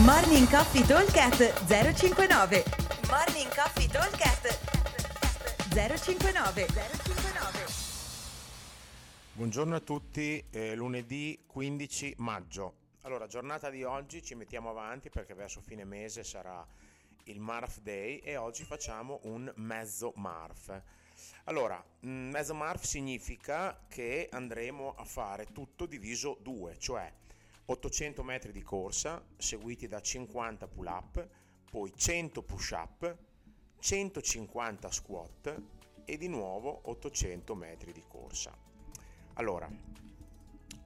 Morning Coffee Talkcast 059 Morning Coffee Talkcast 059 059 Buongiorno a tutti, eh, lunedì 15 maggio. Allora, giornata di oggi ci mettiamo avanti perché verso fine mese sarà il Marf Day e oggi facciamo un mezzo Marf. Allora, mm, mezzo Marf significa che andremo a fare tutto diviso 2, cioè 800 metri di corsa seguiti da 50 pull up, poi 100 push up, 150 squat e di nuovo 800 metri di corsa. Allora,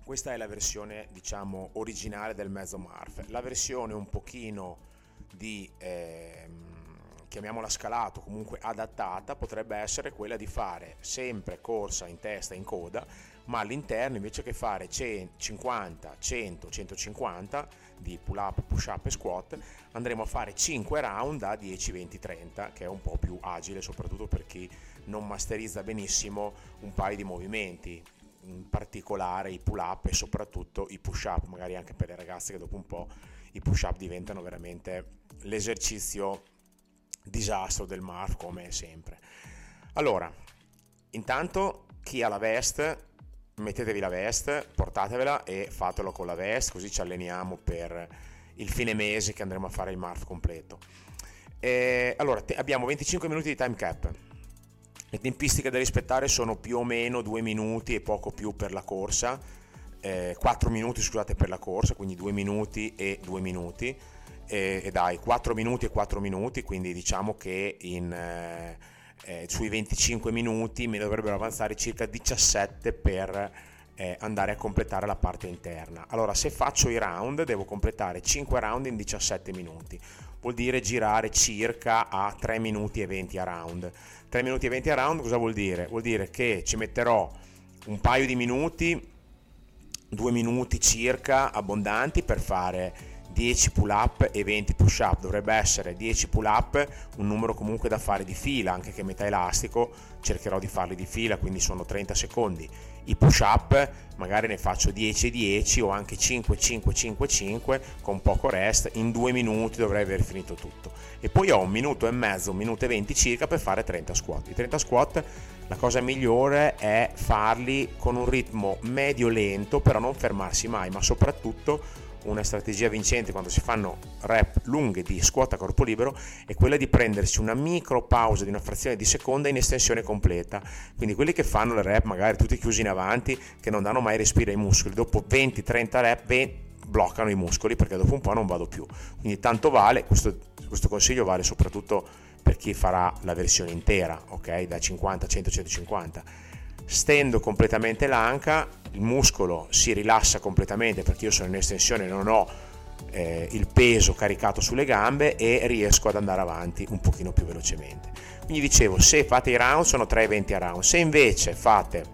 questa è la versione diciamo originale del mezzo Marf. La versione un pochino di ehm, chiamiamola scalato, comunque adattata, potrebbe essere quella di fare sempre corsa in testa in coda, ma all'interno invece che fare 50, 100, 150 di pull up, push up e squat, andremo a fare 5 round a 10, 20, 30, che è un po' più agile, soprattutto per chi non masterizza benissimo un paio di movimenti, in particolare i pull up e soprattutto i push up, magari anche per le ragazze che dopo un po' i push up diventano veramente l'esercizio disastro del MARF come sempre. Allora, intanto chi ha la veste, mettetevi la veste, portatevela e fatelo con la veste, così ci alleniamo per il fine mese che andremo a fare il MARF completo. E, allora, te, abbiamo 25 minuti di time cap. Le tempistiche da rispettare sono più o meno 2 minuti e poco più per la corsa, eh, 4 minuti scusate per la corsa, quindi 2 minuti e 2 minuti e, e dai 4 minuti e 4 minuti, quindi diciamo che in, eh, eh, sui 25 minuti mi dovrebbero avanzare circa 17 per eh, andare a completare la parte interna. Allora se faccio i round devo completare 5 round in 17 minuti, vuol dire girare circa a 3 minuti e 20 a round. 3 minuti e 20 a round cosa vuol dire? Vuol dire che ci metterò un paio di minuti, 2 minuti circa abbondanti per fare 10 pull up e 20 push up dovrebbe essere 10 pull up un numero comunque da fare di fila anche che metà elastico cercherò di farli di fila quindi sono 30 secondi. I push up magari ne faccio 10 e 10 o anche 5 5 5 5 con poco rest in due minuti dovrei aver finito tutto. E poi ho un minuto e mezzo un minuto e 20 circa per fare 30 squat. I 30 squat la cosa migliore è farli con un ritmo medio lento però non fermarsi mai ma soprattutto una strategia vincente quando si fanno rep lunghe di squat a corpo libero è quella di prendersi una micro pausa di una frazione di seconda in estensione completa. Quindi quelli che fanno le rep magari tutti chiusi in avanti, che non danno mai respiro ai muscoli, dopo 20-30 rep 20, bloccano i muscoli perché dopo un po' non vado più. Quindi tanto vale, questo, questo consiglio vale soprattutto per chi farà la versione intera, ok? Da 50 100 150 stendo completamente l'anca, il muscolo si rilassa completamente perché io sono in estensione non ho eh, il peso caricato sulle gambe e riesco ad andare avanti un pochino più velocemente. Quindi dicevo, se fate i round sono 3,20 a round, se invece fate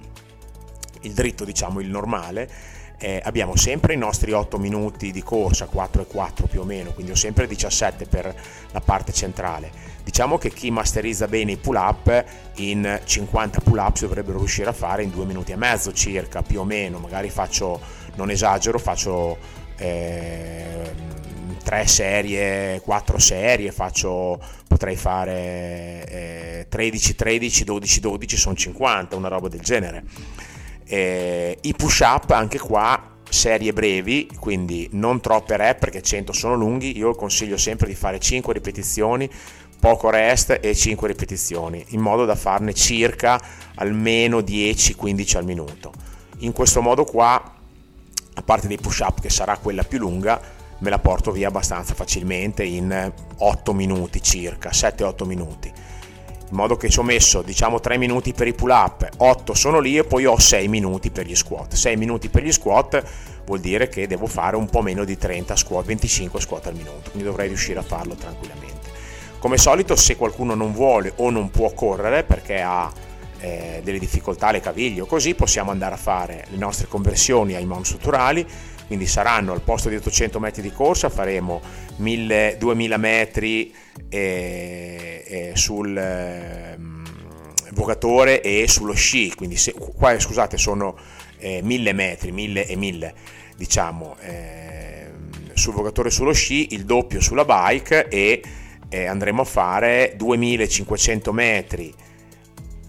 il dritto, diciamo il normale, eh, abbiamo sempre i nostri 8 minuti di corsa, 4 e 4 più o meno, quindi ho sempre 17 per la parte centrale Diciamo che chi masterizza bene i pull up in 50 pull up si dovrebbero riuscire a fare in due minuti e mezzo circa, più o meno, magari faccio, non esagero, faccio eh, 3 serie, 4 serie, faccio, potrei fare eh, 13, 13, 12, 12, sono 50, una roba del genere. Eh, I push up anche qua serie brevi, quindi non troppe rep perché 100 sono lunghi, io consiglio sempre di fare 5 ripetizioni poco rest e 5 ripetizioni, in modo da farne circa almeno 10-15 al minuto. In questo modo qua, a parte dei push up che sarà quella più lunga, me la porto via abbastanza facilmente in 8 minuti circa, 7-8 minuti. In modo che ci ho messo diciamo 3 minuti per i pull up, 8 sono lì e poi ho 6 minuti per gli squat. 6 minuti per gli squat vuol dire che devo fare un po' meno di 30 squat, 25 squat al minuto, quindi dovrei riuscire a farlo tranquillamente. Come solito se qualcuno non vuole o non può correre perché ha eh, delle difficoltà alle caviglie o così possiamo andare a fare le nostre conversioni ai mount strutturali quindi saranno al posto di 800 metri di corsa faremo 1000, 2000 metri eh, eh, sul eh, vogatore e sullo sci. Quindi se, qua scusate sono 1000 eh, metri 1000 e 1000 diciamo eh, sul vogatore sullo sci, il doppio sulla bike e eh, andremo a fare 2500 metri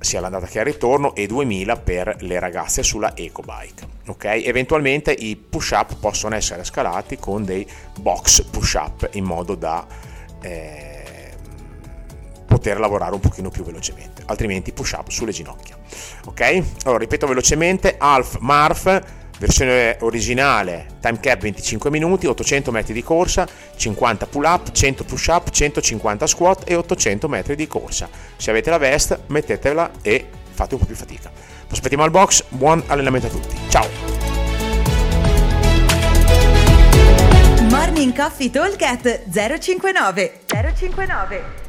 sia l'andata che il ritorno e 2000 per le ragazze sulla EcoBike. Ok? Eventualmente i push up possono essere scalati con dei box push up in modo da eh, poter lavorare un pochino più velocemente, altrimenti push up sulle ginocchia. Ok? Allora ripeto velocemente: Alf Marf versione originale time cap 25 minuti 800 metri di corsa 50 pull up 100 push up 150 squat e 800 metri di corsa. Se avete la vest mettetela e fate un po' più fatica. Aspettiamo al box buon allenamento a tutti. Ciao! Morning Coffee Talk 059 059